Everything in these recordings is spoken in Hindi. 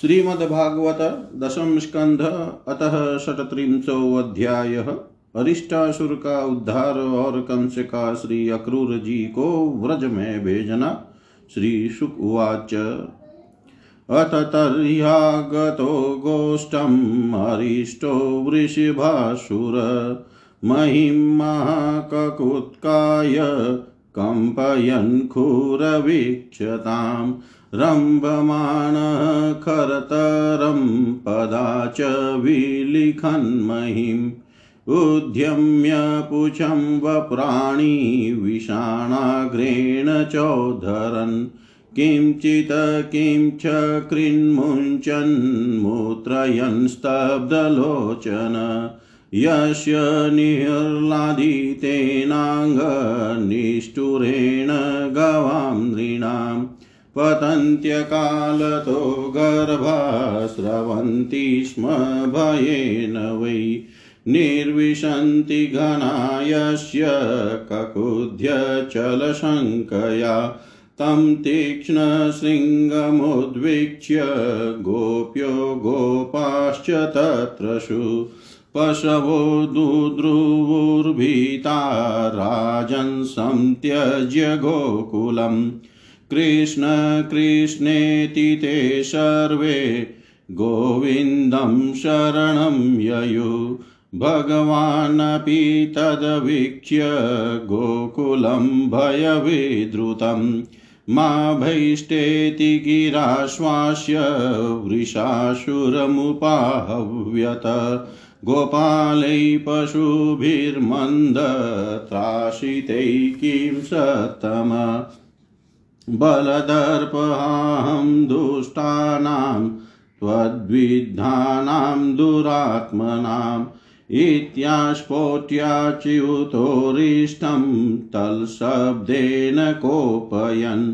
श्रीमद्भागवत दशम स्कंध अतः षट्त्रिंशो अध्याय अरिष्टासुर का उद्धार और कंस का श्री अक्रूर जी को व्रज में भेजना। श्री उवाच, अथ तर्ह्यागतो गोष्ठम् अरिष्टो वृषभासुर महिमाककुत्काय खुरवीक्षताम्। रम्भमाणः खरतरं पदा च विलिखन्महिम् उद्यम्य पुचं वप्राणि विषाणाग्रेण चोद्धरन् किञ्चित् किं च कृन्मुञ्चन् स्तब्धलोचन यस्य निह्लादितेनाङ्गनिष्ठुरेण गवां नृणाम् पतन्त्यकालतो गर्भा स्रवन्ति स्म भयेन वै। निर्विशन्ति घनायस्य ककुध्य चलशङ्कया तं तीक्ष्णशृङ्गमुद्वीक्ष्य गोप्यो गोपाश्च तत्रशु। पशवो दुद्रुवुर्भीता राजन् संत्यज्य गोकुलम्। कृष्ण कृष्णेति ते सर्वे गोविन्दं शरणं ययु। भगवानपि तद्वीक्ष्य गोकुलं भयविद्रुतं। मा भैष्टेति गिराश्वास्य वृषासुरमुपाहव्यत। गोपालै पशुभिर्मन्दत्राशितै किं सत्तम। बलदर्पहां दुष्टानां त्वद्विद्धानां दुरात्मनाम् इत्यास्फोट्याच्युतोरिष्टं तल्शब्देन कोपयन्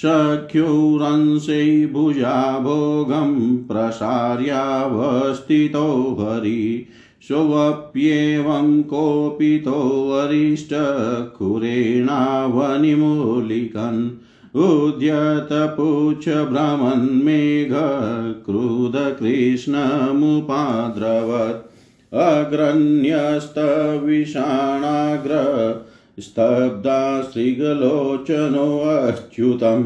सख्युरंशै भुजा भोगं प्रसार्यावस्थितो हरि सोऽप्येवं कोपितोऽरिष्टखुरेणावनिमूलिकन् उद्यतपुच्छ भ्रमन्मेघक्रुधकृष्णमुपाद्रवत् अग्रण्यस्तविषाणाग्र स्तब्धा श्रीगलोचनोऽच्युतं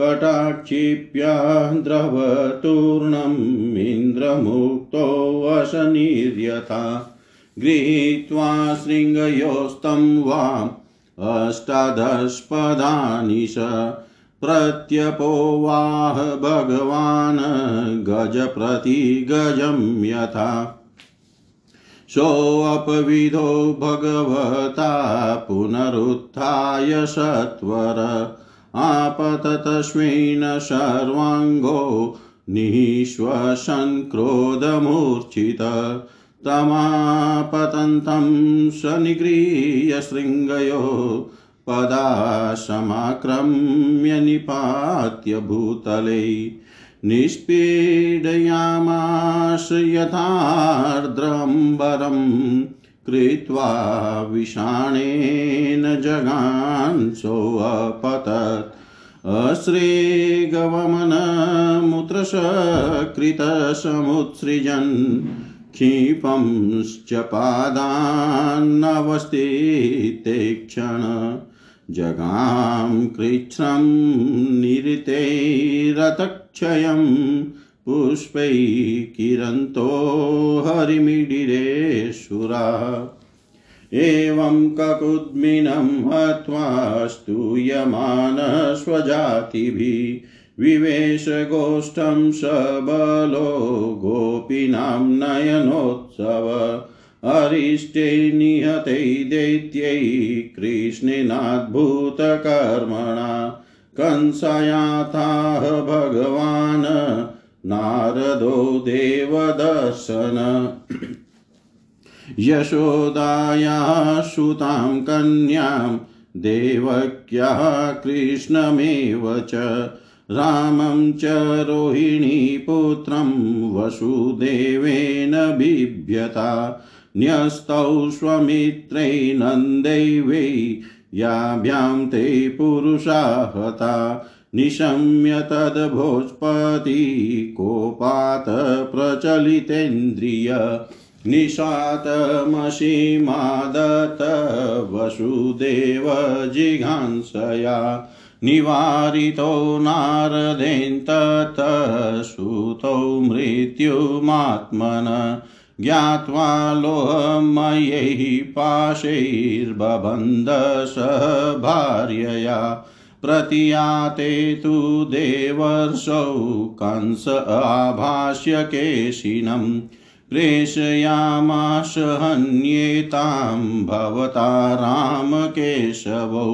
कटाक्षिप्यान्द्रवतूर्णम् इन्द्रमुक्तोऽशनिर्यथा गृहीत्वा शृङ्गयोस्तं वाम् अष्टादशपदानि स प्रत्यपोवाह भगवान् गजप्रतिगजं यथा। सोऽपविधो भगवता पुनरुत्थाय सत्वर। आपततस्मिन् सर्वाङ्गो निःश्वसन् तमापतन्तं सनिगृह्य शृङ्गयो पदा समाक्रम्य निपात्य भूतले। निष्पीडयामास यथार्द्रम्बरं कृत्वा विषाणेन जगांसोऽपतत् अश्रेगवमनमुत्रसकृतसमुत्सृजन् क्षिपंश्च पादान्नवस्थिते क्षण जगां कृच्छ्रं निरितैरतक्षयं पुष्पैः किरन्तो हरिमिडिरेशुरा एवं ककुद्मिनं हत्वा स्तूयमानः स्वजातिभिः विवेशगोष्ठं सबलो गोपीनां नयनोत्सव। अरिष्टे निहतै दैत्यै कृष्णेनाद्भुतकर्मणा। कंसायाथाह भगवान् नारदो देवदर्शन। यशोदायाः सुतां कन्यां देवक्याः कृष्णमेव च। रामं च रोहिणीपुत्रं वसुदेवेन बिभ्यता, न्यस्तौ स्वमित्रै नन्दै वै याभ्यां ते पुरुषा हता, निशम्य तद्भोजपति कोपात् प्रचलितेन्द्रिय निशातमसीमादत वसुदेव निवारितो नारदेन तत् सुतौ मृत्युमात्मन ज्ञात्वा लोहमयैः पाशैर्बबन्धस भार्यया प्रतियाते तु देवर्षौ कंस आभाष्य केशिनम् प्रेषयामाश हन्येतां भवता रामकेशवौ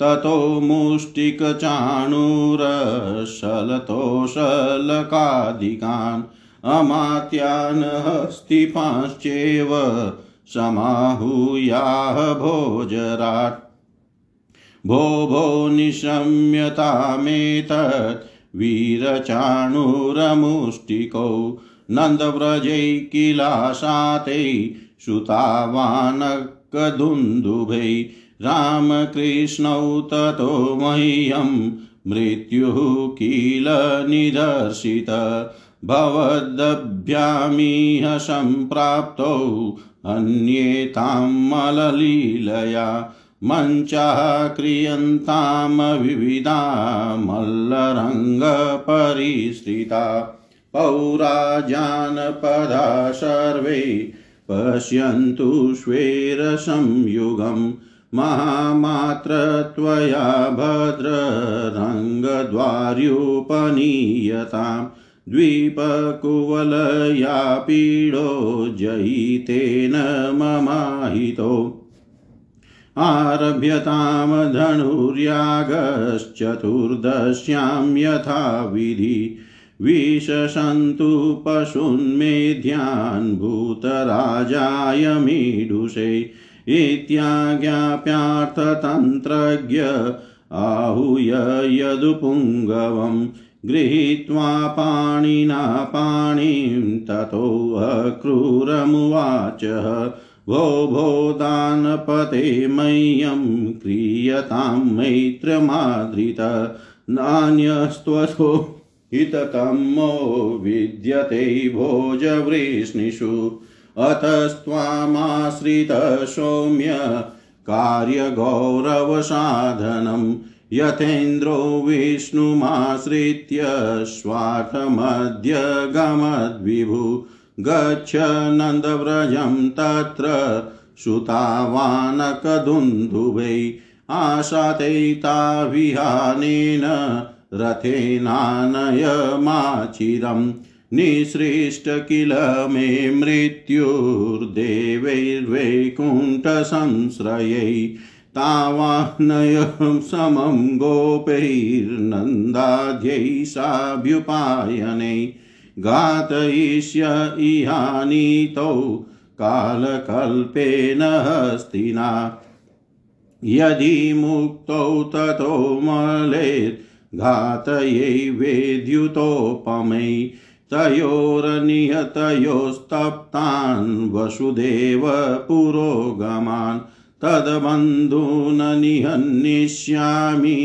ततो मुष्टिकचाणूरशलतोषलकादिकान् अमात्यान् हस्तिपाश्चेव समाहूयाः भोजराट्। भो भो निशम्यतामेतत् वीरचाणूरमुष्टिकौ नन्दव्रजैकिलाशाते श्रुतावानकदुन्दुभै रामकृष्णौ ततो मह्यं मृत्युः किल निदर्शित। भवदभ्यामिह सम्प्राप्तौ अन्येतां मललीलया। मञ्चाः क्रियन्तां विविधा मल्लरङ्गपरिश्रिता पौराजानपदा सर्वे पश्यन्तु श्वेरसंयुगम्। महामात्रत्वया भद्ररङ्गद्वार्युपनीयताम् द्वीपकुवलया पीडो जयितेन ममाहितो। आरभ्यतां धनुर्यागश्चतुर्दश्यां यथाविधि। विशसन्तु पशून्मेध्यान् भूतराजाय मीडुषे। इत्याज्ञाप्यार्थतन्त्रज्ञ आहूय यदुपुङ्गवम् गृहीत्वा पाणिना पाणिं ततोऽक्रूरमुवाच भो भो दानपते मह्यं क्रियतां मैत्रमादृत नान्यस्त्वथो हिततमो विद्यते भोजवृष्णिषु। अतस्त्वामाश्रितः सौम्य कार्यगौरवसाधनम् यथेन्द्रो विष्णुमाश्रित्य स्वार्थमद्य गमद्विभु गच्छ नन्दव्रजं तत्र सुतावानकदुन्दुभै आशातैता विहानेन रथेनानयमाचिरम् निसृष्ट किल मे मृत्युर्देवैर्वैकुण्ठसंश्रयै तावाह्नयं समं गोपैर्नन्दाद्यै साभ्युपायनै घातयिष्य इहानीतौ कालकल्पेन हस्तिना। यदि मुक्तौ ततो मलेर्घातयै वेद्युतोपमै तयोरनिहतयोस्तप्तान् वसुदेव पुरोगमान् तद्बन्धून् निहन्निष्यामि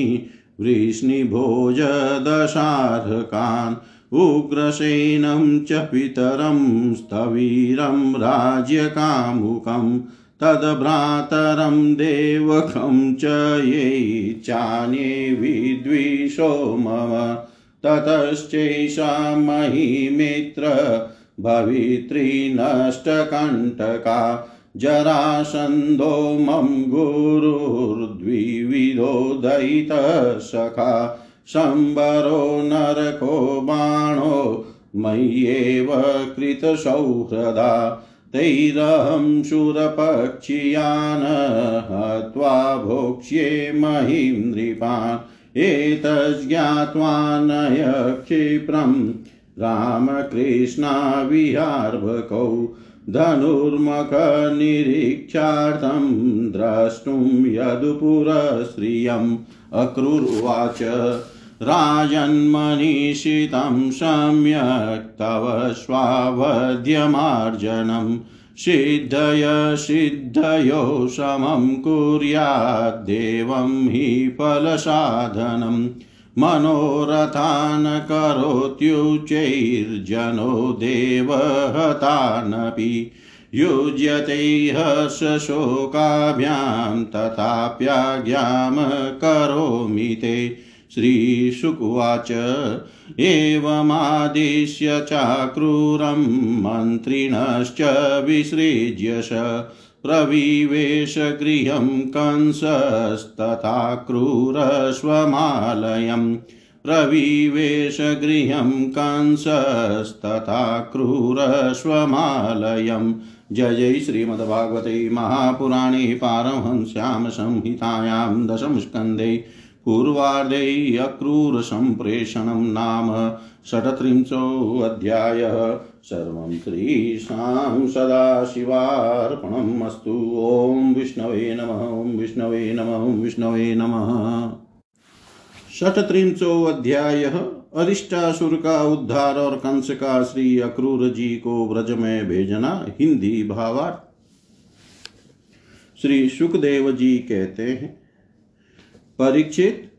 वृष्णिभोजदशार्हकान् उग्रसेनं च पितरं स्थवीरं राज्यकामुकं तद्भ्रातरं देवकं च ये चान्ये विद्विषो मम ततश्चैषा महिमित्र भवित्री नष्टकण्टका, जरासन्धो मम गुरुर्द्विविधोदयितः सखा शम्बरो नरको बाणो मय्येव कृतसौह्रदा, तैरहं शूरपक्षियान् हत्वा भोक्ष्ये महिं नृपान् एतज्ज्ञात्वा नय क्षिप्रं रामकृष्णाविहार्भकौ धनुर्मखनिरीक्षार्थं द्रष्टुं यदुपुरश्रियम् अक्रुर्वाच। राजन्मनीषितं सम्यक् तव स्वावध्यमार्जनम् सिद्धय सिद्धयो समं कुर्याद्देवं हि फलसाधनम् मनोरथान् करोत्युच्चैर्जनो देवहतानपि। युज्यते हर्षशोकाभ्यां तथाप्याज्ञां करोमि ते। श्रीशुकुवाच। एवमादिश्य चाक्रूरं मन्त्रिणश्च विसृज्यश। प्रविवेश गृहं कंसस्तथा क्रूरस्वमालयम् प्रविवेश गृहं कंसस्तथा क्रूरस्वमालयम् जय जय श्रीमद्भागवते महापुराणे पारमहंस्यां संहितायां दशमस्कन्धे पूर्वार्धे अक्रूरसम्प्रेषणं नाम षट्त्रिंशोऽध्यायः। सर्वं श्रीशां सदाशिवार्पणम् अस्तु। ॐ विष्णवे नमः विष्णवे नमः विष्णवे नमः। षट्त्रिंशो अध्याय अरिष्टासुर का उद्धार और कंस का श्री अक्रूर जी को व्रज में भेजना, हिंदी भावार्थ। श्री सुखदेव जी कहते हैं परीक्षित,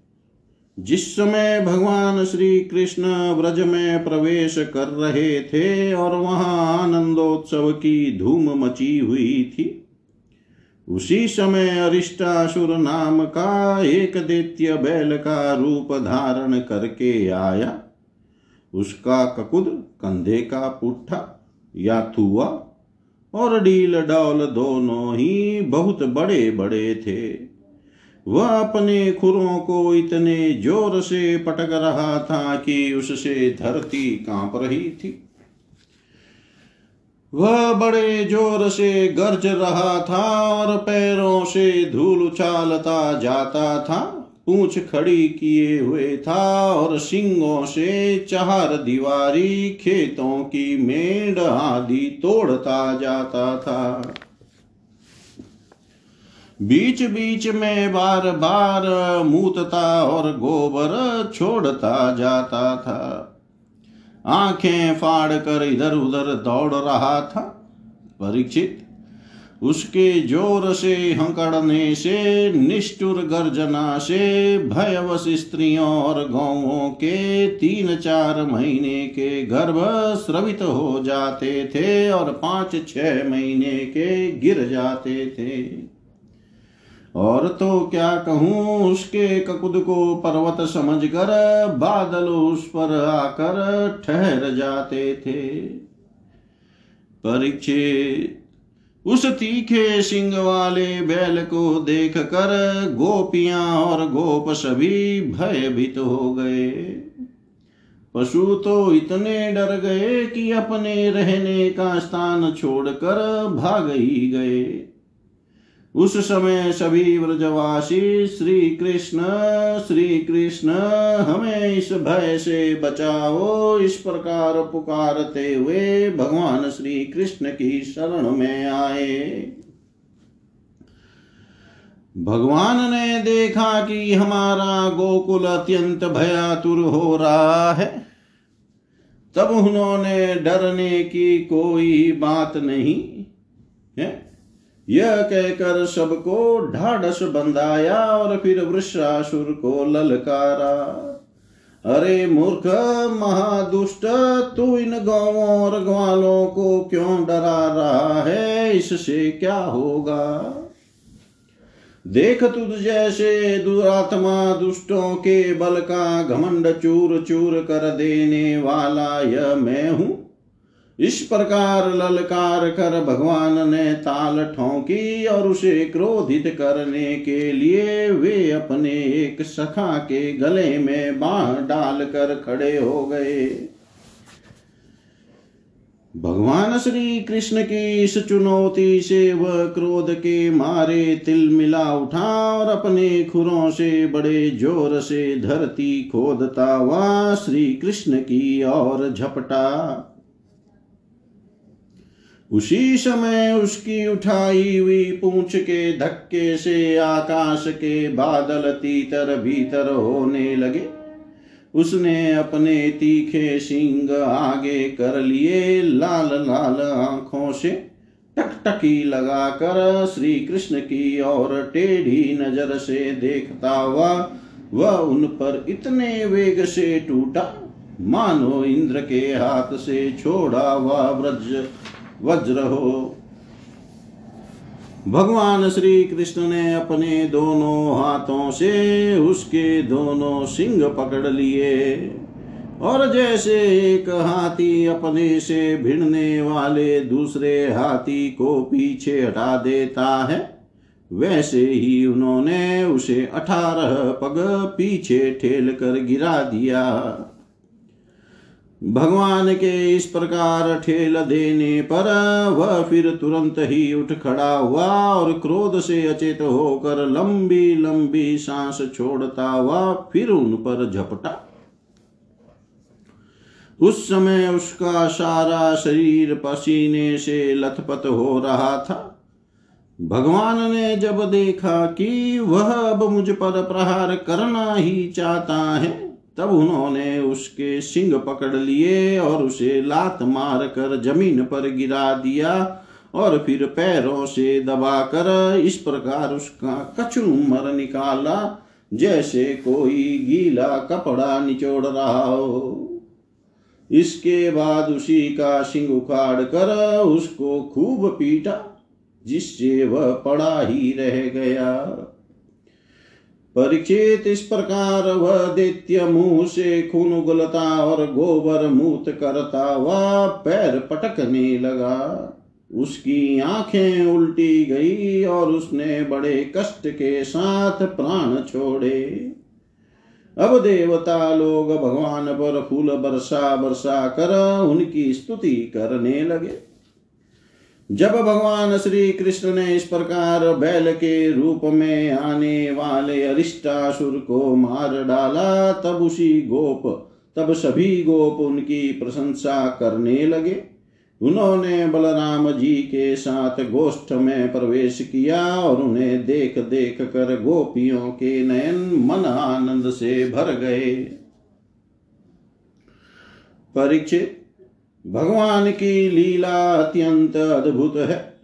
जिस समय भगवान श्री कृष्ण व्रज में प्रवेश कर रहे थे और वहाँ आनंदोत्सव की धूम मची हुई थी, उसी समय अरिष्टासुर नाम का एक दैत्य बैल का रूप धारण करके आया। उसका ककुद कंधे का पुट्ठा या थुआ और डील डौल दोनों ही बहुत बड़े बड़े थे। वह अपने खुरों को इतने ज़ोर से पटक रहा था कि उससे धरती काँप रही थी। वह बड़े ज़ोर से गर्ज रहा था और पैरों से धूल उछालता जाता था, पूछ खड़ी किए हुए था और सिंगों से चार दीवारी खेतों की मेड़ आदि तोड़ता जाता था। बीच बीच में बार बार मूतता और गोबर छोड़ता जाता था। आँखें फाड़ कर इधर उधर दौड़ रहा था। परीक्षित, उसके ज़ोर से हंकड़ने से, निष्ठुर गर्जना से, भयवश स्त्रियों और गौों के तीन चार महीने के गर्भ स्रवित हो जाते थे और पाँच छह महीने के गिर जाते थे। और तो क्या कहूँ, उसके ककुद को पर्वत समझकर बादल उस पर आकर ठहर जाते थे। परीक्षित, उस तीखे सिंह वाले बैल को देख कर गोपियाँ और गोप सभी भयभीत हो गए। पशु तो इतने डर गए कि अपने रहने का स्थान छोड़कर भाग ही गए। उस समय सभी व्रजवासी श्री कृष्ण श्री कृष्ण हमें इस भय से बचाओ। इस प्रकार पुकारते हुए भगवान श्री कृष्ण की शरण में आए। भगवान ने देखा कि हमारा गोकुल अत्यंत भयातुर हो रहा है। तब उन्होंने डरने की कोई बात नहीं, है? यह कहकर सबको ढाढ़स बंधाया और फिर वृषासुर को ललकारा। अरे मूर्ख, महादुष्ट, तू इन गौवों और ग्वालों को क्यों डरा रहा है? इससे क्या होगा? देख तुझ जैसे दुरात्मा दुष्टों के बल का घमंड चूर चूर कर देने वाला यह मैं हूँ। इस प्रकार ललकार कर भगवान ने ताल ठोंकी और उसे क्रोधित करने के लिए वे अपने एक सखा के गले में बाह डालकर खड़े हो गए। भगवान श्री कृष्ण की इस चुनौती से वह क्रोध के मारे तिल मिला उठा और अपने खुरों से बड़े ज़ोर से धरती खोदता हुआ श्री कृष्ण की ओर झपटा। उसी समय उसकी उठाई हुई पूंछ के धक्के से आकाश के बादल तीतर भीतर होने लगे। उसने अपने तीखे सिंग आगे कर लिए लाल लाल आँखों से। टकटकी लगाकर श्री कृष्ण की ओर टेढ़ी नज़र से देखता हुआ वह उन पर इतने वेग से टूटा। मानो इंद्र के हाथ से छोड़ा हुआ वज्र वज्र हो भगवान श्री कृष्ण ने अपने दोनों हाथों से उसके दोनों सिंह पकड़ लिए और जैसे एक हाथी अपने से भिड़ने वाले दूसरे हाथी को पीछे हटा देता है, वैसे ही उन्होंने उसे अठारह पग पीछे ठेल कर गिरा दिया। भगवान के इस प्रकार ठेल देने पर वह फिर तुरंत ही उठ खड़ा हुआ और क्रोध से अचेत होकर लंबी लंबी सांस छोड़ता हुआ फिर उन पर झपटा। उस समय उसका सारा शरीर पसीने से लथपथ हो रहा था। भगवान ने जब देखा कि वह अब मुझ पर प्रहार करना ही चाहता है तब उन्होंने उसके सिंग पकड़ लिए और उसे लात मार कर ज़मीन पर गिरा दिया और फिर पैरों से दबाकर इस प्रकार उसका कचुमर निकाला, जैसे कोई गीला कपड़ा निचोड़ रहा हो। इसके बाद उसी का सिंग उखाड़ कर उसको खूब पीटा, जिससे वह पड़ा ही रह गया। परीक्षित इस प्रकार वह दैत्य मुँह से खून उगलता और गोबर मूत करता, वह पैर पटकने लगा। उसकी आँखें उल्टी गई और उसने बड़े कष्ट के साथ प्राण छोड़े। अब देवता लोग भगवान पर फूल बरसा बरसा कर उनकी स्तुति करने लगे। जब भगवान श्री कृष्ण ने इस प्रकार बैल के रूप में आने वाले अरिष्टासुर को मार डाला, तब उसी गोप, तब सभी गोप उनकी प्रशंसा करने लगे। उन्होंने बलराम जी के साथ गोष्ठ में प्रवेश किया और उन्हें देख देख कर गोपियों के नयन मन आनंद से भर गए। परीक्षित भगवान की लीला अत्यंत अद्भुत है।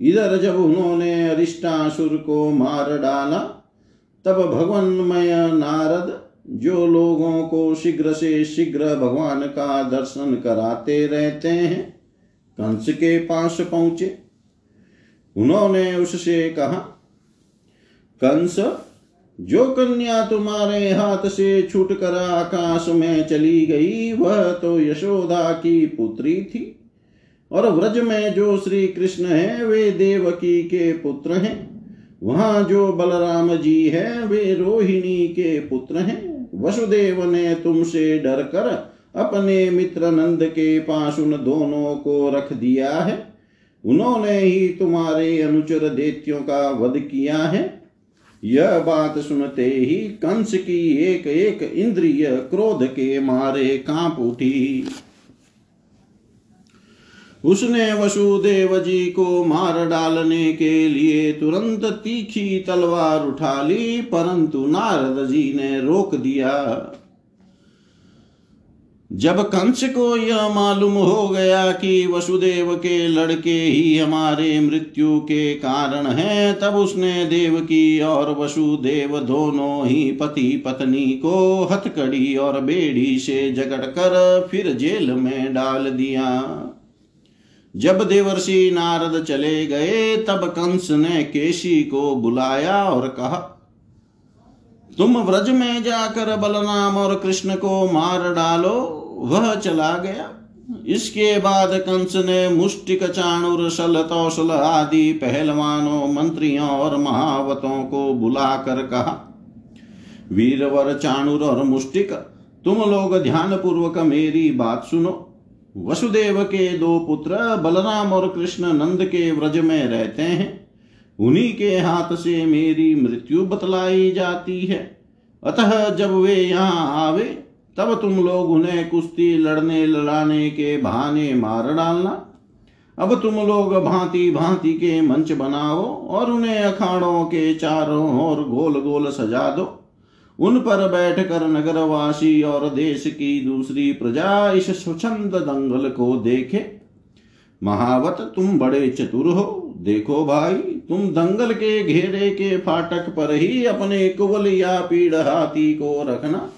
इधर जब उन्होंने अरिष्टासुर को मार डाला, तब भगवानमय नारद जो लोगों को शीघ्र से शीघ्र भगवान का दर्शन कराते रहते हैं, कंस के पास पहुँचे। उन्होंने उससे कहा, कंस जो कन्या तुम्हारे हाथ से छूटकर आकाश में चली गई, वह तो यशोदा की पुत्री थी। और व्रज में जो श्री कृष्ण है, वे देवकी के पुत्र हैं। वहाँ जो बलराम जी है, वे रोहिणी के पुत्र हैं। वसुदेव ने तुमसे डर कर अपने मित्र नंद के पास उन दोनों को रख दिया है। उन्होंने ही तुम्हारे अनुचर देत्यों का वध किया है। यह बात सुनते ही कंस की एक एक इंद्रिय क्रोध के मारे काँप उठी। उसने वसुदेव जी को मार डालने के लिए तुरंत तीखी तलवार उठा ली, परंतु नारद जी ने रोक दिया। जब कंस को यह मालूम हो गया कि वसुदेव के लड़के ही हमारे मृत्यु के कारण हैं, तब उसने देवकी और वसुदेव दोनों ही पति पत्नी को हथकड़ी और बेड़ी से जगड़ कर फिर जेल में डाल दिया। जब देवर्षि नारद चले गए, तब कंस ने केशी को बुलाया और कहा, तुम व्रज में जाकर बलराम और कृष्ण को मार डालो वह चला गया। इसके बाद कंस ने मुष्टिक चाणुर सल तौसल आदि पहलवानों, मंत्रियों और महावतों को बुलाकर कहा, वीरवर, चाणुर और मुष्टिक, तुम लोग ध्यान पूर्वक मेरी बात सुनो। वसुदेव के दो पुत्र बलराम और कृष्ण नंद के व्रज में रहते हैं। उन्हीं के हाथ से मेरी मृत्यु बतलाई जाती है। अतः जब वे यहाँ आवे तब तुम लोग उन्हें कुश्ती, लड़ने, लड़ाने के बहाने मार डालना। अब तुम लोग भांति भांति के मंच बनाओ और उन्हें अखाड़ों के चारों ओर गोल गोल सजा दो। उन पर बैठकर नगरवासी और देश की दूसरी प्रजा इस स्वच्छंद दंगल को देखे। महावत, तुम बड़े चतुर हो। देखो भाई, तुम दंगल के घेरे के फाटक पर ही अपने कुवल या पीड़ हाथी को रखना।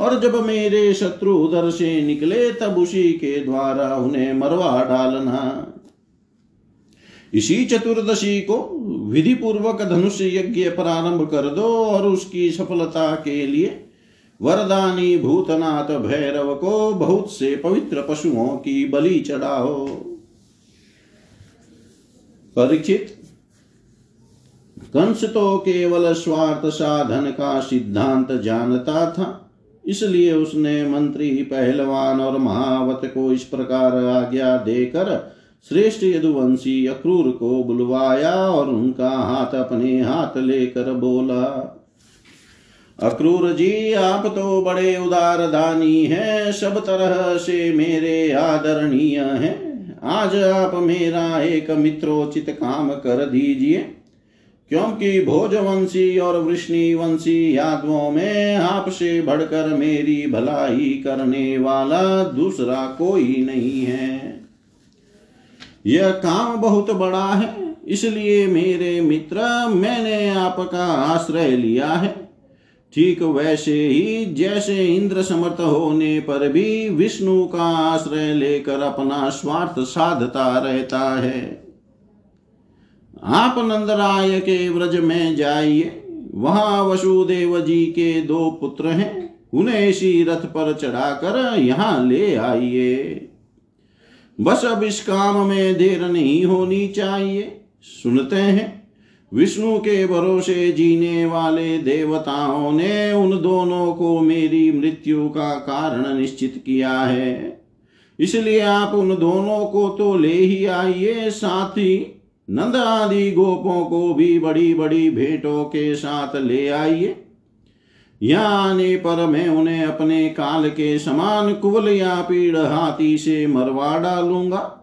और जब मेरे शत्रु उधर से निकले, तब उसी के द्वारा उन्हें मरवा डालना। इसी चतुर्दशी को विधि पूर्वक धनुष यज्ञ प्रारंभ कर दो और उसकी सफलता के लिए वरदानी भूतनाथ भैरव को बहुत से पवित्र पशुओं की बलि चढ़ाओ। परीक्षित, कंस तो केवल स्वार्थ साधन का सिद्धांत जानता था। इसलिए उसने मंत्री, पहलवान और महावत को इस प्रकार आज्ञा देकर श्रेष्ठ यदुवंशी अक्रूर को बुलवाया और उनका हाथ अपने हाथ लेकर बोला, अक्रूर जी, आप तो बड़े उदार दानी हैं, सब तरह से मेरे आदरणीय हैं। आज आप मेरा एक मित्रोचित काम कर दीजिए। क्योंकि भोजवंशी और वृष्णिवंशी यादवों में आपसे बढ़कर मेरी भलाई करने वाला दूसरा कोई नहीं है। यह काम बहुत बड़ा है, इसलिए मेरे मित्र, मैंने आपका आश्रय लिया है। ठीक वैसे ही जैसे इंद्र समर्थ होने पर भी विष्णु का आश्रय लेकर अपना स्वार्थ साधता रहता है। आप नंदराय के व्रज में जाइए। वहाँ वसुदेव जी के दो पुत्र हैं। उन्हें इसी रथ पर चढ़ाकर यहाँ ले आइए। बस अब इस काम में देर नहीं होनी चाहिए। सुनते हैं। विष्णु के भरोसे जीने वाले देवताओं ने उन दोनों को मेरी मृत्यु का कारण निश्चित किया है। इसलिए आप उन दोनों को तो ले ही आइए, साथ ही नंद आदि गोपों को भी बड़ी बड़ी भेंटों के साथ ले आइए। यहाँ आने पर मैं उन्हें अपने काल के समान कुवल या पीड़ हाथी से मरवा डालूँगा।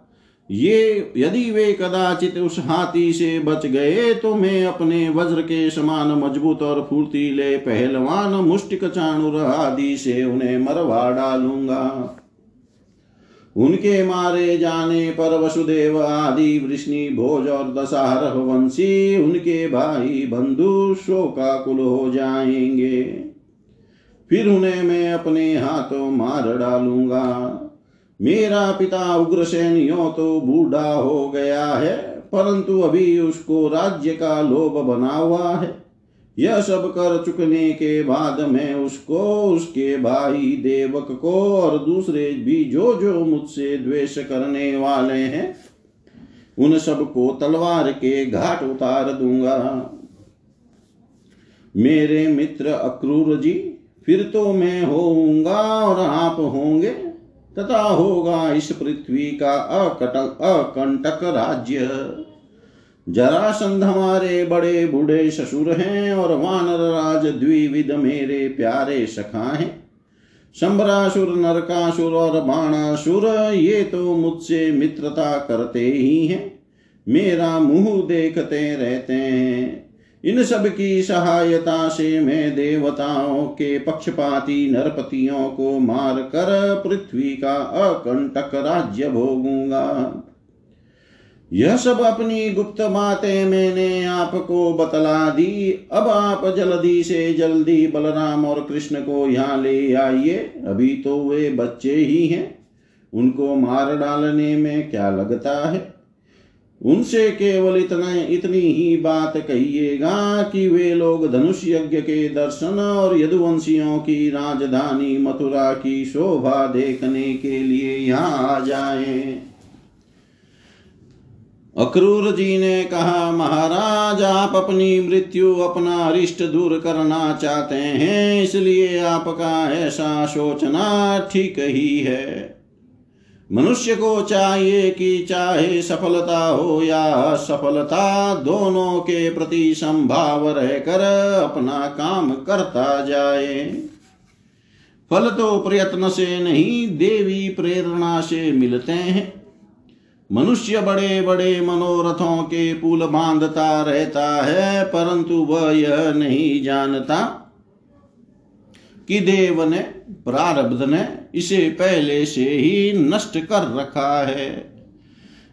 ये यदि वे कदाचित उस हाथी से बच गए तो मैं अपने वज्र के समान मज़बूत और फूर्तीले पहलवान मुष्टिक चाणुर आदि से उन्हें मरवा डालूँगा। उनके मारे जाने पर वसुदेव आदि, वृष्णि, भोज और दशहर वंशी उनके भाई बंधु शोकाकुल हो जाएँगे। फिर उन्हें मैं अपने हाथों मार डालूँगा। मेरा पिता उग्रसेन यो तो बूढ़ा हो गया है, परंतु अभी उसको राज्य का लोभ बना हुआ है। यह सब कर चुकने के बाद मैं उसको, उसके भाई देवक को और दूसरे भी जो जो मुझसे द्वेष करने वाले हैं, उन सबको तलवार के घाट उतार दूँगा। मेरे मित्र अक्रूर जी, फिर तो मैं होऊँगा और आप होंगे, तथा होगा इस पृथ्वी का अकटक अकंटक राज्य। जरासंध हमारे बड़े बूढ़े ससुर हैं और वानर राज द्विविध मेरे प्यारे सखा हैं। शंबरासुर नरकासुर और बाणासुर, ये तो मुझसे मित्रता करते ही हैं। मेरा मुँह देखते रहते हैं। इन सब की सहायता से मैं देवताओं के पक्षपाती नरपतियों को मार कर पृथ्वी का अकंटक राज्य भोगूँगा। यह सब अपनी गुप्त बातें मैंने आपको बतला दी। अब आप जल्दी से जल्दी बलराम और कृष्ण को यहाँ ले आइए। अभी तो वे बच्चे ही हैं। उनको मार डालने में क्या लगता है? उनसे केवल इतना, इतनी ही बात कहिएगा कि वे लोग धनुष यज्ञ के दर्शन और यदुवंशियों की राजधानी मथुरा की शोभा देखने के लिए यहाँ आ जाएँ। अक्रूर जी ने कहा, महाराज, आप अपनी मृत्यु अपना अरिष्ट दूर करना चाहते हैं, इसलिए आपका ऐसा सोचना ठीक ही है। मनुष्य को चाहिए कि चाहे सफलता हो या असफलता, दोनों के प्रति संभाव रहकर अपना काम करता जाए। फल तो प्रयत्न से नहीं, देवी प्रेरणा से मिलते हैं। मनुष्य बड़े बड़े मनोरथों के पुल बांधता रहता है, परंतु वह यह नहीं जानता कि देव ने, प्रारब्ध ने इसे पहले से ही नष्ट कर रखा है।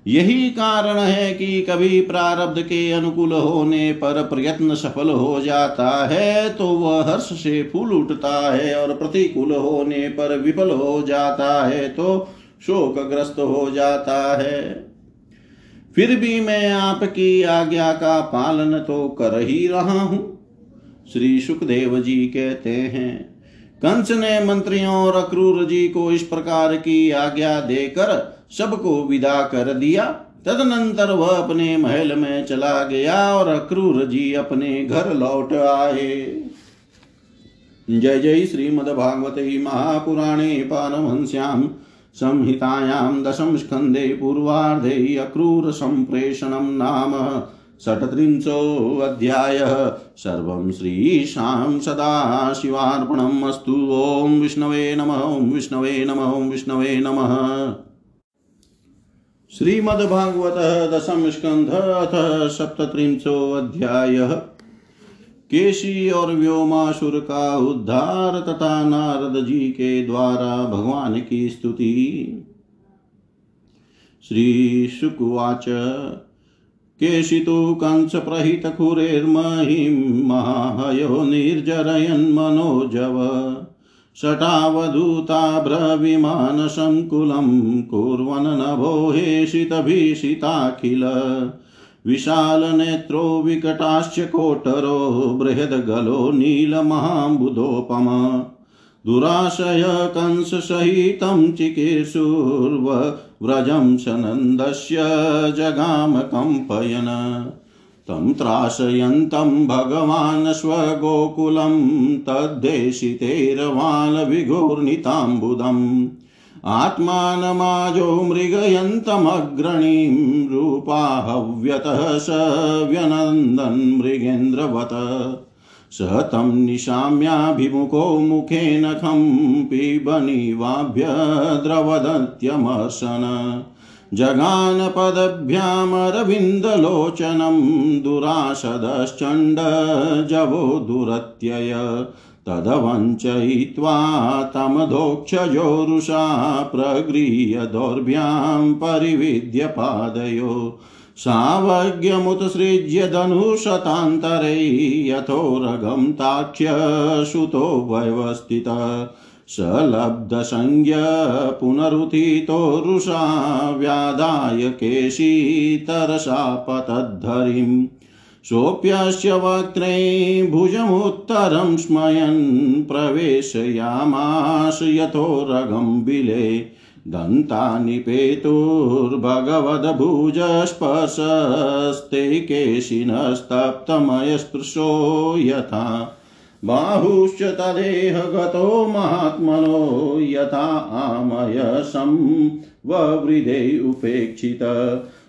यही कारण है कि कभी प्रारब्ध के अनुकूल होने पर प्रयत्न सफल हो जाता है तो वह हर्ष से फूल उठता है और प्रतिकूल होने पर विफल हो जाता है। तो शोकग्रस्त हो जाता है। फिर भी मैं आपकी आज्ञा का पालन तो कर ही रहा हूँ। श्री सुखदेव जी कहते हैं, कंस ने मंत्रियों और अक्रूर जी को इस प्रकार की आज्ञा देकर सबको विदा कर दिया। तदनंतर वह अपने महल में चला गया और अक्रूर जी अपने घर लौट आए। जय जय श्रीमद्भागवते महापुराणे पारमहंस्यां संहितायां दशम स्कन्धे पूर्वार्धे अक्रूरसम्प्रेषणं नाम षट्त्रिंशोऽध्यायः। सर्वं श्रीशां सदाशिवार्पणम् अस्तु। ॐ विष्णवे नमः, ॐ विष्णवे नमः, ॐ विष्णवे नमः। श्रीमद्भागवत दशम स्कंध अथ सप्तत्रिंशो अध्याय केशी और व्योमासुर का उद्धार तथा नारद जी के द्वारा भगवान की स्तुति। श्री शुकुवाच केशितु कंसप्रहितखुरेर्महिं मनोजव। शटावधूताभ्रविमानसङ्कुलं कुर्वन् नभो हेषितभीषिताखिल विशालनेत्रो विकटाश्च कोटरो बृहद्गलो नीलमहाम्बुधोपम दुराशय कंससहितं चिकीर्षुर्व्रजं सनन्दस्य जगाम कम्पयन् तं त्रासयन्तं भगवान् स्वगोकुलं, तद्देशितेरवालविघूर्णिताम्बुदम्। आत्मानमाजो मृगयन्तमग्रणीं रूपाहव्यतः स व्यनन्दन् मृगेन्द्रवत्। स तं निशाम्याभिमुखो मुखेन खं पिबनिवाभ्यद्रवदत्यमर्शन जगानपदभ्यामरविन्दलोचनं दुराशदश्चण्डजवो दुरत्यय। तदवञ्चयित्वा तमधोक्षजोरुषा प्रगृह्य दौर्भ्यां परिविद्य पादयो। सावज्ञमुत्सृज्य धनुशतान्तरे यथोरगं ताक्ष्यसुतो व्यवस्थितः सलब्धसंज्ञ पुनरुत्थितोरुषा व्याधाय केशी तरसा पतद्धरिम्। सोऽप्यस्य वक्त्रे भुजमुत्तरं स्मयन् प्रवेशयामास यथोरगं बिले दन्तानिपेतुर्भगवद्भुजस्पर्शस्ते केशिनस्तप्तमयस्पृशो यथा। बाहुश्च तदेह गतो महात्मनो यथा आमयसं ववृधे उपेक्षित।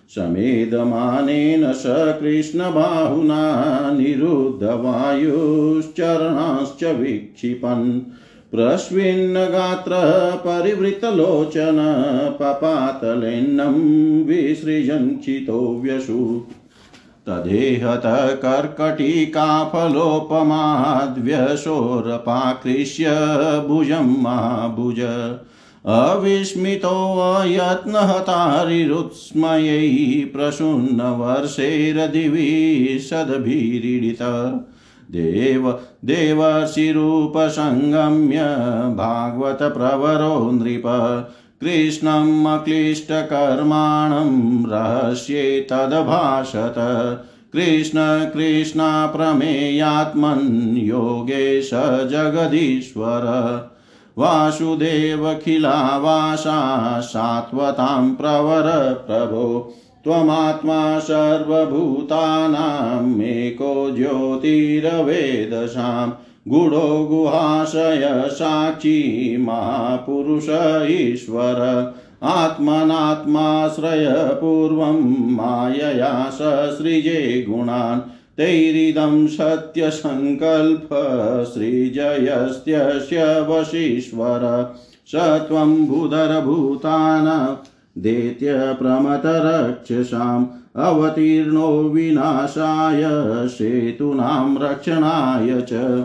समेधमानेन स कृष्णबाहुना निरुद्धवायुश्चरणाश्च विक्षिपन्। प्रस्विन्नगात्रः परिवृतलोचन पपातलेन्नं विसृजञ्चितो व्यशु तदेहत कर्कटिकाफलोपमाद्व्यशोरपाकृष्य भुजं महाभुज। अविस्मितोऽयत्नहतारिरुत्स्मयै प्रसून्नवर्षैरदिवि सद्भिरीडित। देव देवर्षिरूपसङ्गम्य भागवतप्रवरो नृप। कृष्णम् अक्लिष्टकर्माणं रहस्ये तदभाषत। कृष्ण कृष्णा प्रमेयात्मन् योगेश जगदीश्वर। वासुदेवखिलावासा सात्वतां प्रवर प्रभो, त्वमात्मा सर्वभूतानामेको ज्योतिरवेदशां गुडो गुहाशय साक्षी महापुरुष ईश्वर आत्मनात्माश्रय पूर्वं मायया ससृजे गुणान् तैरिदं सत्यसङ्कल्प वशीश्वर स त्वं भूधरभूतान दैत्यप्रमतरक्षसाम् अवतीर्णो विनाशाय सेतूनां रक्षणाय च।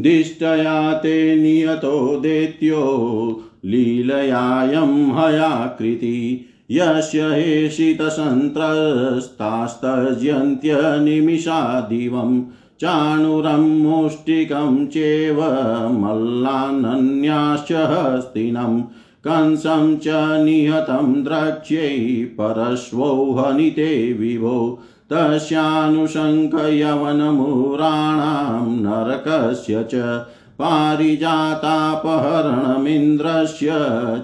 दिष्टया ते नियतो दैत्यो लीलयायं हयाकृति। यस्य हेषितसन्त्रस्तास्तर्ज्यन्त्यनिमिषादिवम् चाणुरं मुष्टिकं चेव मल्लानन्याश्च हस्तिनं, कंसं च निहतं द्रक्ष्यै परश्वो हनिते विभो तस्यानुशङ्कयवनमुराणां नरकस्य च पारिजातापहरणमिन्द्रस्य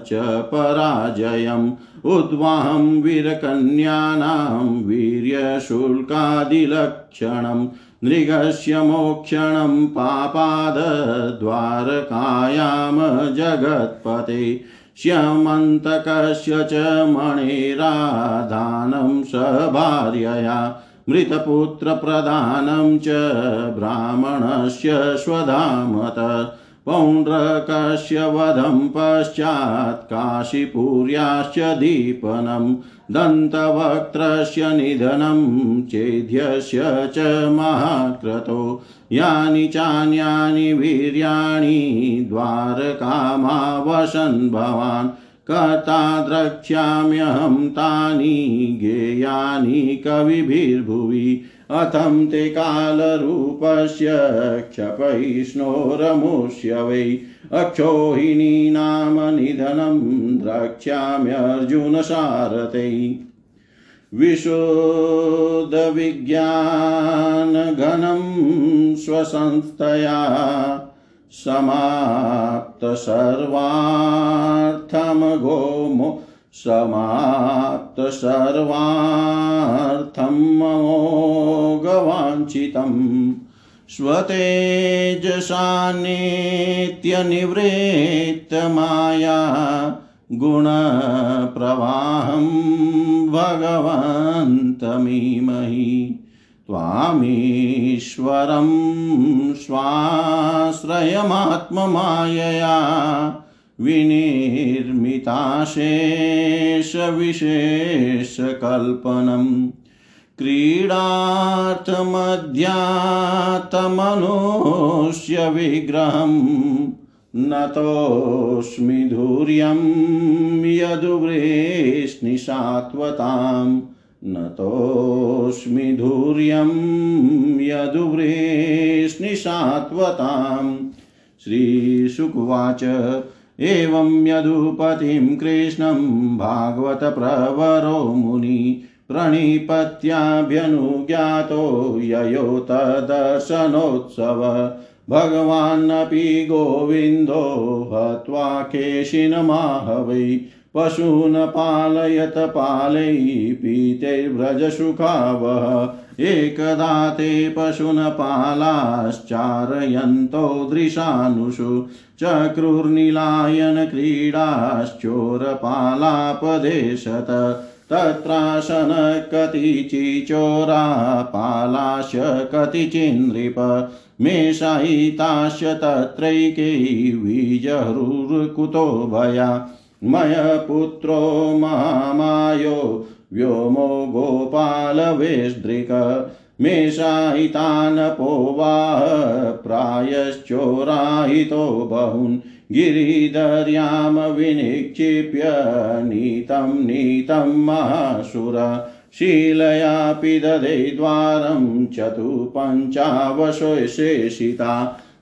च पराजयम्। उद्वाहं वीरकन्यानां वीर्यशुल्कादिलक्षणं नृगस्य मोक्षणं पापादद्वारकायां जगत्पते श्यमन्तकस्य च मणिराधानं सभार्यया मृतपुत्रप्रदानं च ब्राह्मणस्य स्वधामत पौण्ड्रकस्य वधं पश्चात् काशीपुर्याश्च दीपनं दन्तवक्त्रस्य निधनं चेद्यस्य च महाक्रतो। यानि चान्यानि वीर्याणि द्वारकामावसन् भवान्। कर्ता द्रक्ष्याम्यहं तानि गेयानि कविभिर्भुवि। अथं ते कालरूपस्य क्षपैष्णोरमुष्य वै अक्षोहिणी नाम निधनं द्रक्ष्याम्यर्जुनसारथै। विशुद्धविज्ञानघनं स्वसंस्थया समाप्तसर्वार्थमगोमो समाप्तसर्वार्थं ममोघवाञ्छितं स्वतेजसान्नित्यनिवृत्तमाया गुणप्रवाहं भगवन्तमीमहि त्वामीश्वरं स्वाश्रयमात्ममायया विनिर्मिताशेषविशेषकल्पनं क्रीडार्थमध्यात्मनुष्य विग्रहं नतोऽस्मि धुर्यं यदुवृष्णिसात्वताम् नतोऽस्मि धुर्यं यदुवृष्णिसात्वताम् श्रीशुकुवाच एवं यदुपतिं कृष्णं भागवतप्रवरो मुनि प्रणिपत्याभ्यनुज्ञातो ययो तदर्शनोत्सव। भगवान्नपि गोविन्दो हत्वा केशिनमाहवै पशून् पालयत पालै पीतैर्व्रजसुखावः। एकदा ते पशून् पालाश्चारयन्तो दृशानुषु चक्रुर्निलायनक्रीडाश्चोरपालापदेशत तत्राशन कतिचिचोरा पालाश कतिचिन्नृप मेषायिताश्च तत्रैके विजहुर्कुतो भया मयपुत्रो महामायो व्योमो गोपालवेश्दृक मेषायितानपोवाह प्रायश्चोराहितो बहून् गिरिधर्यां विनिक्षिप्य नीतं नीतं महासुर शीलयापि ददे द्वारं चतुपञ्चावशेषिता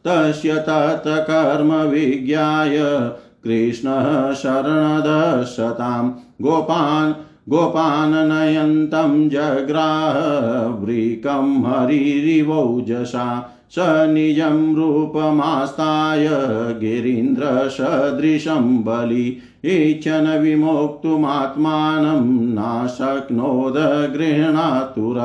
तस्य तत्कर्म विज्ञाय कृष्णः शरणदशतां गोपान् गोपान् नयन्तं जग्राहवृकं हरिरिवौजसा स निजं रूपमास्ताय गिरीन्द्रसदृशं बलि इच्छन् विमोक्तुमात्मानं नाशक्नोद गृह्णातुर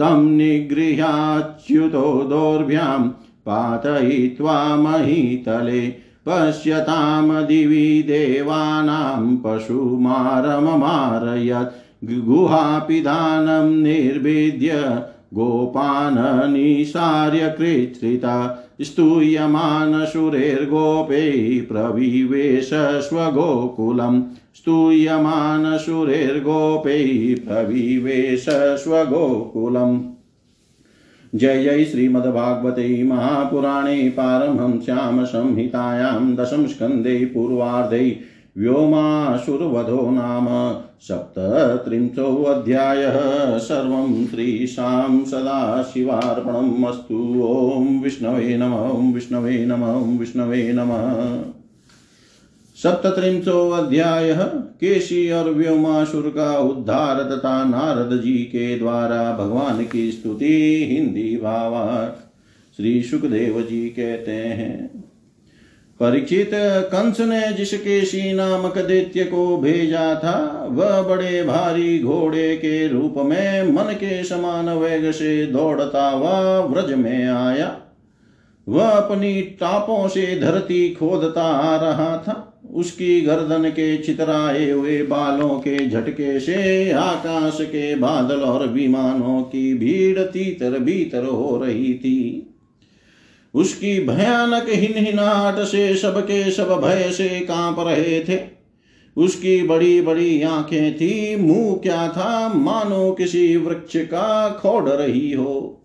तं निगृह्याच्युतो दोर्भ्यां पातयित्वा महीतले पश्यतां दिवि देवानां पशुमारममारयत् गुहापिधानं निर्भिद्य गोपान् निसार्य कृच्छ्रिता स्तूयमानशुरेर्गोपै प्रविवेश स्वगोकुलं स्तूयमानशुरेर्गोपै प्रविवेश स्वगोकुलम् जय जय श्रीमद्भागवते महापुराणे पारमहंस्यां संहितायां दशमस्कन्धे पूर्वार्धे व्योमासुरवधो नाम सप्तत्रिंशोऽध्यायः। सर्वं श्रीशां सदाशिवार्पणम् अस्तु। ॐ विष्णवे नम, ॐ विष्णवे नम, ॐ विष्णवे नमः। सप्तत्रिंशो अध्याय केशी और व्योमासुर का उद्धार तथा नारद जी के द्वारा भगवान की स्तुति, हिंदी भावार्थ श्री सुखदेव जी कहते हैं, परीक्षित कंस ने जिस केशी नामक दैत्य को भेजा था, वह बड़े भारी घोड़े के रूप में मन के समान वेग से दौड़ता हुआ व्रज में आया। वह अपनी टापों से धरती खोदता आ रहा था। उसकी गर्दन के चितराए हुए बालों के झटके से आकाश के बादल और विमानों की भीड़ तीतर भीतर हो रही थी। उसकी भयानक हिनहिनाहट से सबके सब भय से काँप रहे थे। उसकी बड़ी बड़ी आँखें थी, मुँह क्या था, मानो किसी वृक्ष का खोड़ रही हो।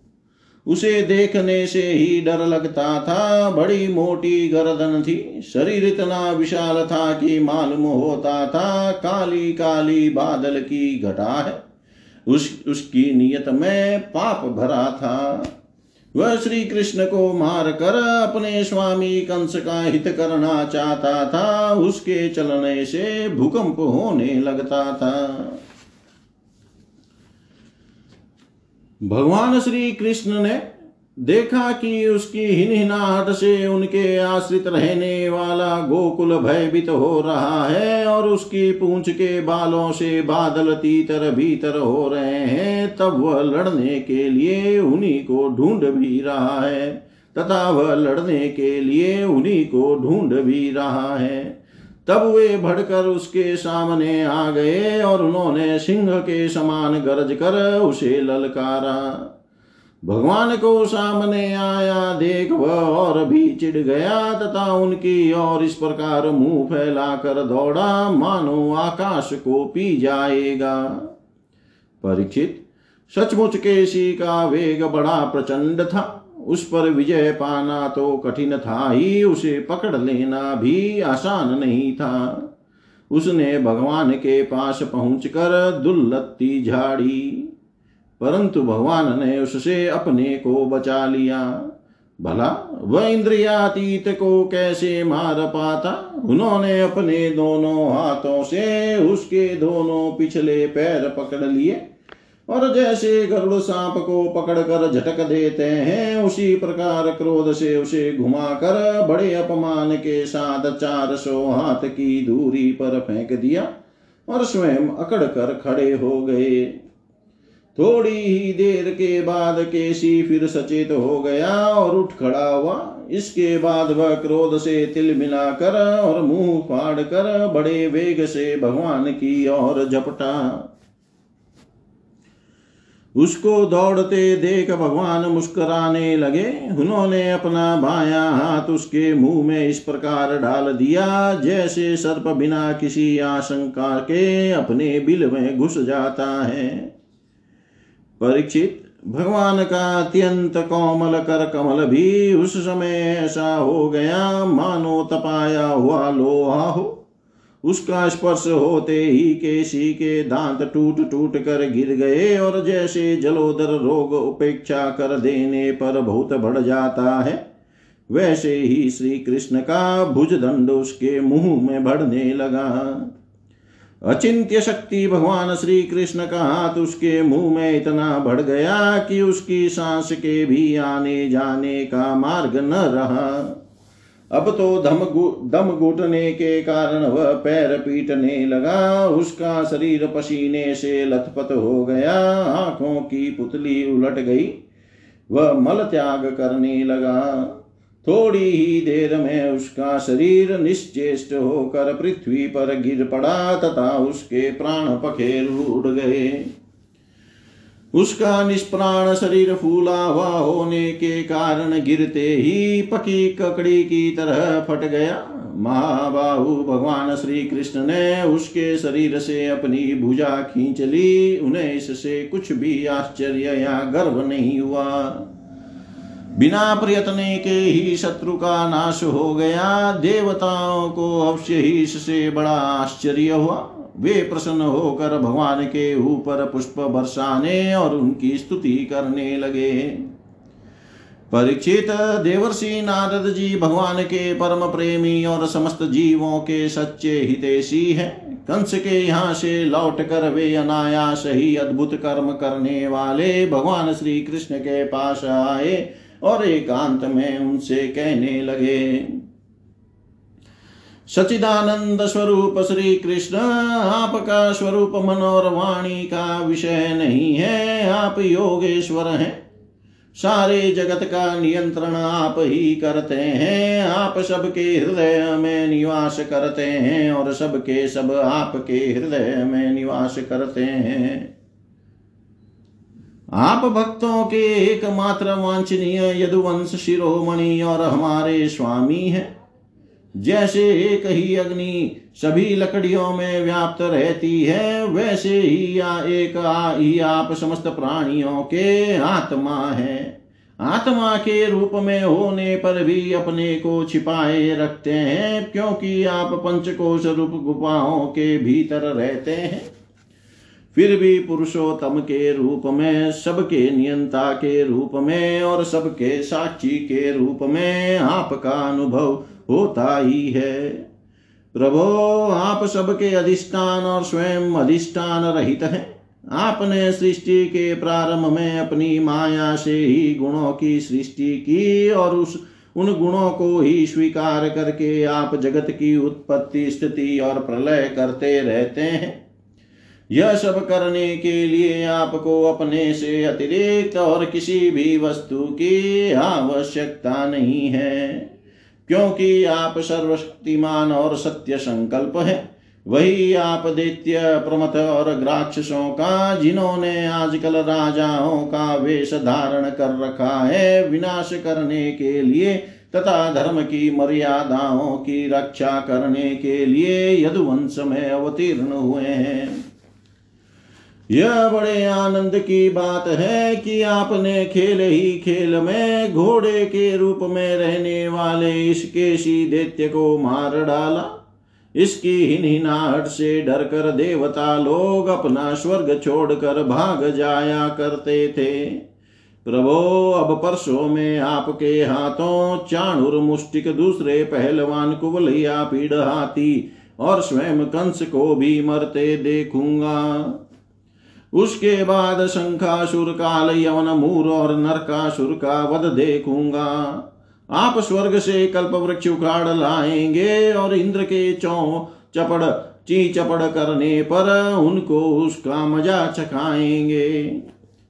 उसे देखने से ही डर लगता था। बड़ी मोटी गर्दन थी। शरीर इतना विशाल था कि मालूम होता था काली काली बादल की घटा है। उस, उसकी नियत में पाप भरा था। वह श्री कृष्ण को मार कर अपने स्वामी कंस का हित करना चाहता था। उसके चलने से भूकंप होने लगता था। भगवान श्री कृष्ण ने देखा कि उसकी हिनहिनाहट से उनके आश्रित रहने वाला गोकुल भयभीत हो रहा है और उसकी पूंछ के बालों से बादल तीतर भीतर हो रहे हैं, तब वह लड़ने के लिए उन्हीं को ढूंढ भी रहा है, तथा वह लड़ने के लिए उन्हीं को ढूंढ भी रहा है। तब वे भड़कर उसके सामने आ गए और उन्होंने सिंह के समान गरज कर उसे ललकारा। भगवान को सामने आया, देख वह और भी चिढ़ गया तथा उनकी और इस प्रकार मुँह फैलाकर दौड़ा, मानो आकाश को पी जाएगा। परीक्षित, सचमुच केसी का वेग बड़ा प्रचंड था। उस पर विजय पाना तो कठिन था ही, उसे पकड़ लेना भी आसान नहीं था। उसने भगवान के पास पहुंचकर दुल्लत्ती झाड़ी, परंतु भगवान ने उससे अपने को बचा लिया। भला, वह इंद्रियातीत को कैसे मार पाता? उन्होंने अपने दोनों हाथों से उसके दोनों पिछले पैर पकड़ लिए। और जैसे गरुड़ सांप को पकड़कर झटक देते हैं, उसी प्रकार क्रोध से उसे घुमाकर बड़े अपमान के साथ चार सौ हाथ की दूरी पर फेंक दिया और स्वयं अकड़ कर खड़े हो गए। थोड़ी ही देर के बाद केसी फिर सचेत हो गया और उठ खड़ा हुआ। इसके बाद वह क्रोध से तिल मिलाकर और मुँह फाड़ कर बड़े वेग से भगवान की ओर झपटा। उसको दौड़ते देख भगवान मुस्कुराने लगे। उन्होंने अपना बाया हाथ उसके मुँह में इस प्रकार डाल दिया, जैसे सर्प बिना किसी आशंका के अपने बिल में घुस जाता है। परीक्षित, भगवान का अत्यंत कोमल कर कमल भी उस समय ऐसा हो गया। मानो तपाया हुआ लोहा हो। उसका स्पर्श होते ही केशी के दांत टूट टूट कर गिर गए और जैसे जलोदर रोग उपेक्षा कर देने पर बहुत बढ़ जाता है, वैसे ही श्री कृष्ण का भुज दंड उसके मुँह में बढ़ने लगा। अचिंत्य शक्ति भगवान श्री कृष्ण का हाथ उसके मुँह में इतना बढ़ गया कि उसकी सांस के भी आने जाने का मार्ग न रहा। अब तो दम दम घुटने के कारण वह पैर पीटने लगा। उसका शरीर पसीने से लथपथ हो गया। आँखों की पुतली उलट गई। वह मल त्याग करने लगा। थोड़ी ही देर में उसका शरीर निश्चेष्ट होकर पृथ्वी पर गिर पड़ा तथा उसके प्राण पखेर उड़ गए। उसका निष्प्राण शरीर फूला हुआ होने के कारण गिरते ही पकी ककड़ी की तरह फट गया। महाबाहु भगवान श्री कृष्ण ने उसके शरीर से अपनी भुजा खींच ली। उन्हें इससे कुछ भी आश्चर्य या गर्व नहीं हुआ। बिना प्रयत्न के ही शत्रु का नाश हो गया। देवताओं को अवश्य ही इससे बड़ा आश्चर्य हुआ। वे प्रसन्न होकर भगवान के ऊपर पुष्प बरसाने और उनकी स्तुति करने लगे। परीक्षित देवर्षि नारद जी भगवान के परम प्रेमी और समस्त जीवों के सच्चे हितेशी हैं। कंस के यहाँ से लौट कर वे अनायास ही अद्भुत कर्म करने वाले भगवान श्री कृष्ण के पास आए और एकांत में उनसे कहने लगे। सचिदानंद स्वरूप श्री कृष्ण आपका स्वरूप मन और वाणी का विषय नहीं है, आप योगेश्वर हैं। सारे जगत का नियंत्रण आप ही करते हैं, आप सबके हृदय में निवास करते हैं और सबके सब आपके हृदय में निवास करते हैं। आप भक्तों के एकमात्र वांछनीय यदुवंश शिरोमणि और हमारे स्वामी हैं। जैसे एक ही अग्नि सभी लकड़ियों में व्याप्त रहती है वैसे ही या एक आ, ही आप समस्त प्राणियों के आत्मा है। आत्मा के रूप में होने पर भी अपने को छिपाए रखते हैं क्योंकि आप पंचकोश रूप गुफाओं के भीतर रहते हैं। फिर भी पुरुषोत्तम के रूप में सबके नियंता के रूप में और सबके साक्षी के रूप में आपका अनुभव होता ही है। प्रभो, आप सबके अधिष्ठान और स्वयं अधिष्ठान रहित हैं। आपने सृष्टि के प्रारंभ में अपनी माया से ही गुणों की सृष्टि की और उस, उन गुणों को ही स्वीकार करके आप जगत की उत्पत्ति, स्थिति और प्रलय करते रहते हैं। यह सब करने के लिए आपको अपने से अतिरिक्त और किसी भी वस्तु की आवश्यकता नहीं है। क्योंकि आप सर्वशक्तिमान और सत्य संकल्प है। वही आप दैत्य, प्रमथ और ग्राक्षसों का, जिन्होंने आजकल राजाओं का वेश धारण कर रखा है, विनाश करने के लिए तथा धर्म की मर्यादाओं की रक्षा करने के लिए यदुवंश में अवतीर्ण हुए हैं। यह बड़े आनंद की बात है कि आपने खेल ही खेल में घोड़े के रूप में रहने वाले इस केशी दैत्य को मार डाला। इसकी हिनहिनाहट से डर कर देवता लोग अपना स्वर्ग छोड़कर भाग जाया करते थे। प्रभो, अब परसों में आपके हाथों चाणुर मुष्टिक दूसरे पहलवान कुबलिया पीड़ हाथी और स्वयं कंस को भी मरते देखूँगा। उसके बाद शंखासुर काल यवन मूर और नरकासुर का वध देखूँगा। आप स्वर्ग से कल्प वृक्ष उखाड़ लाएँगे और इंद्र के चौ चपड़ ची चपड़ करने पर उनको उसका मज़ा चखाएँगे।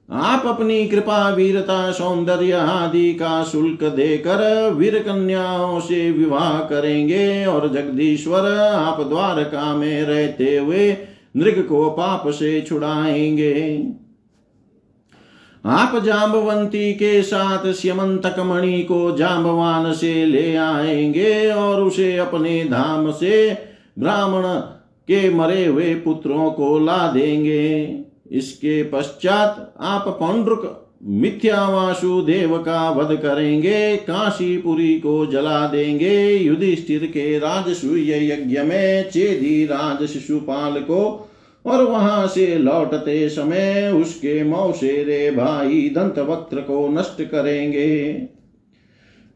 आप अपनी कृपा, वीरता, सौंदर्य आदि का शुल्क देकर वीर कन्याओं से विवाह करेंगे और जगदीश्वर आप द्वारका में रहते हुए नृग को पाप से छुड़ाएँगे। आप जाम्बवंती के साथ श्यमंतक मणि को जाम्बवान से ले आएँगे और उसे अपने धाम से ब्राह्मण के मरे हुए पुत्रों को ला देंगे। इसके पश्चात आप पौंड्रुक मिथ्या देव का वध करेंगे, काशीपुरी को जला देंगे। युधिष्ठिर के राजसूय यज्ञ में चेदी राज शिशुपाल को और वहाँ से लौटते समय उसके मौसेरे भाई दंत वक्त्र को नष्ट करेंगे।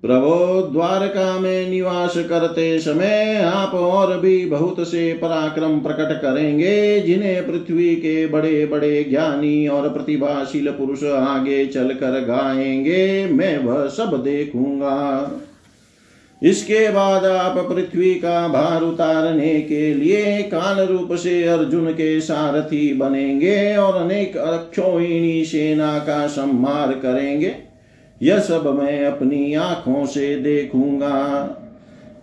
प्रभो द्वारका में निवास करते समय आप और भी बहुत से पराक्रम प्रकट करेंगे, जिन्हें पृथ्वी के बड़े बड़े ज्ञानी और प्रतिभाशील पुरुष आगे चलकर गाएँगे, मैं वह सब देखूँगा। इसके बाद आप पृथ्वी का भार उतारने के लिए काल रूप से अर्जुन के सारथी बनेंगे और अनेक अक्षोहिणी सेना का संहार करेंगे। यह सब मैं अपनी आँखों से देखूँगा।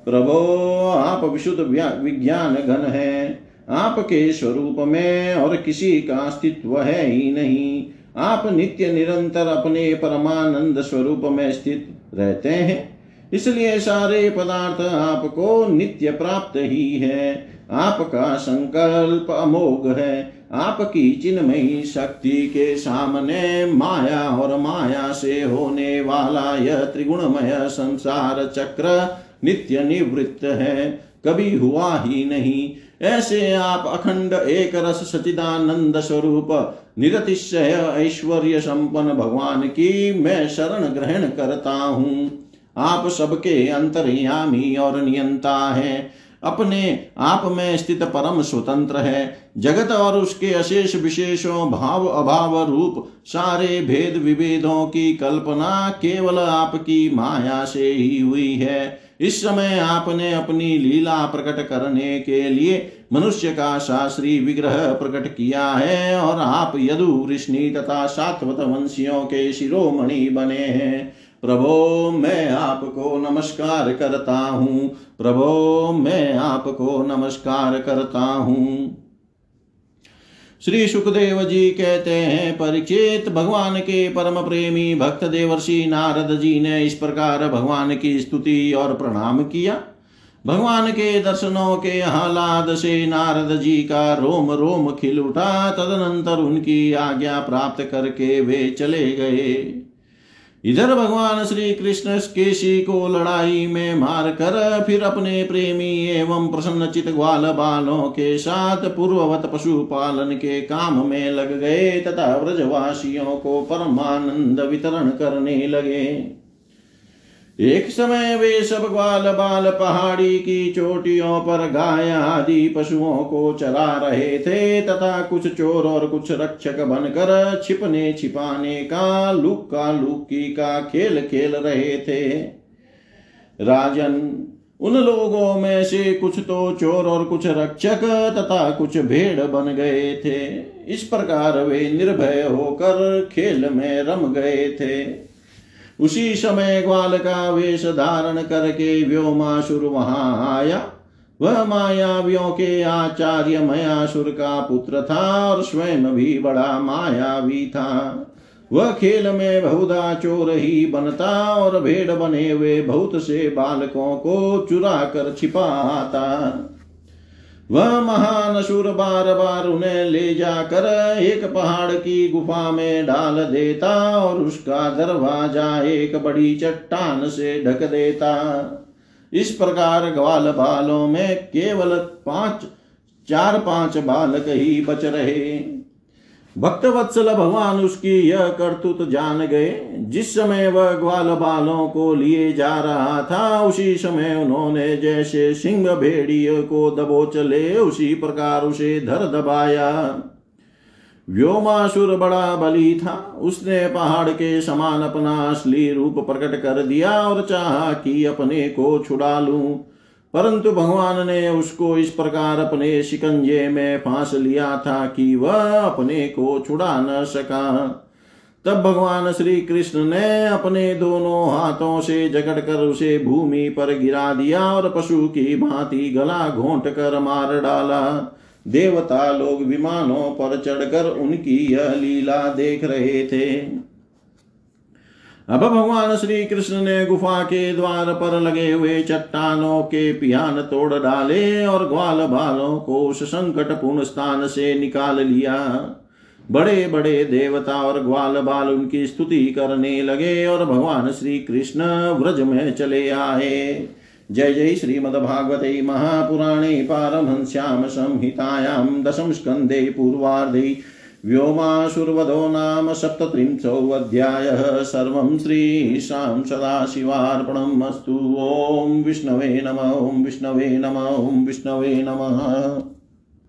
प्रभो, आप विशुद्ध विज्ञान घन है। आपके स्वरूप में और किसी का अस्तित्व है ही नहीं। आप नित्य निरंतर अपने परमानंद स्वरूप में स्थित रहते हैं। इसलिए सारे पदार्थ आपको नित्य प्राप्त ही है। आपका संकल्प अमोघ है। आपकी चिन्मयी शक्ति के सामने माया और माया से होने वाला यह त्रिगुणमय संसार चक्र नित्य निवृत्त है। कभी हुआ ही नहीं। ऐसे आप अखंड एक रस सचिदानंद स्वरूप, निरतिशय ऐश्वर्य संपन्न भगवान की मैं शरण ग्रहण करता हूँ। आप सबके अंतर्यामी और नियंता हैं। अपने आप में स्थित परम स्वतंत्र है। जगत और उसके अशेष विशेषों, भाव अभाव रूप, सारे भेद विभेदों की कल्पना केवल आपकी माया से ही हुई है। इस समय आपने अपनी लीला प्रकट करने के लिए मनुष्य का शास्त्री विग्रह प्रकट किया है और आप यदु वृष्णि तथा सात्वत वंशियों के शिरोमणि बने हैं। प्रभो, मैं आपको नमस्कार करता हूँ। प्रभो, मैं आपको नमस्कार करता हूँ। श्री सुखदेव जी कहते हैं परीक्षित भगवान के परम प्रेमी भक्त देवर्षि नारद जी ने इस प्रकार भगवान की स्तुति और प्रणाम किया। भगवान के दर्शनों के आह्लाद से नारद जी का रोम रोम खिल उठा तदनंतर उनकी आज्ञा प्राप्त करके वे चले गए। इधर भगवान श्री कृष्ण केशी को लड़ाई में मार कर फिर अपने प्रेमी एवं प्रसन्न चित ग्वाल बालों के साथ पूर्ववत पशुपालन के काम में लग गए तथा व्रजवासियों को परमानंद वितरण करने लगे। एक समय वे सब ग्वाल बाल पहाड़ी की चोटियों पर गाय आदि पशुओं को चला रहे थे, तथा कुछ चोर और कुछ रक्षक बनकर छिपने छिपाने का लुक्का लुक्की का खेल खेल रहे थे। राजन, उन लोगों में से कुछ तो चोर और कुछ रक्षक तथा कुछ भेड़ बन गए थे। इस प्रकार वे निर्भय होकर खेल में रम गए थे। उसी समय ग्वाल का वेश धारण करके व्योमासुर वहाँ आया वह मायावियों के आचार्य मयासुर का पुत्र था और स्वयं भी बड़ा मायावी था। वह खेल में बहुधा चोर ही बनता और भेड़ बने हुए बहुत से बालकों को चुरा कर छिपाता। वह महान असुर बार बार उन्हें ले जाकर एक पहाड़ की गुफा में डाल देता और उसका दरवाज़ा एक बड़ी चट्टान से ढक देता। इस प्रकार ग्वाल बालों में केवल पाँच चार पाँच बालक ही बच रहे। भक्त वत्सल भगवान उसकी यह करतुत जान गए। जिस समय वह ग्वाल बालों को लिए जा रहा था, उसी समय उन्होंने जैसे सिंह भेड़िए को दबोच ले उसी प्रकार उसे धर दबाया। व्योमासुर बड़ा बली था। उसने पहाड़ के समान अपना असली रूप प्रकट कर दिया और चाहा कि अपने को छुड़ा लूँ। परंतु भगवान ने उसको इस प्रकार अपने शिकंजे में फांस लिया था कि वह अपने को छुड़ा न सका। तब भगवान श्री कृष्ण ने अपने दोनों हाथों से जकड़ कर उसे भूमि पर गिरा दिया और पशु की भांति गला घोंट कर मार डाला। देवता लोग विमानों पर चढ़कर उनकी यह लीला देख रहे थे। अब भगवान श्री कृष्ण ने गुफा के द्वार पर लगे हुए चट्टानों के पियान तोड़ डाले और ग्वाल बालों को उस संकट पूर्ण स्थान से निकाल लिया। बड़े बड़े देवता और ग्वाल बाल उनकी स्तुति करने लगे और भगवान श्री कृष्ण व्रज में चले आए। जय जय श्रीमद्भागवते महापुराणे पारमहंस्यां संहितायां दशम स्कन्धे पूर्वार्धे व्योमासुर्वधो नाम सप्तत्रिंशोऽध्यायः। सर्वं श्रीशां सदाशिवार्पणम् अस्तु। ॐ विष्णवे नम, ॐ विष्णवे नम, ॐ विष्णवे नमः।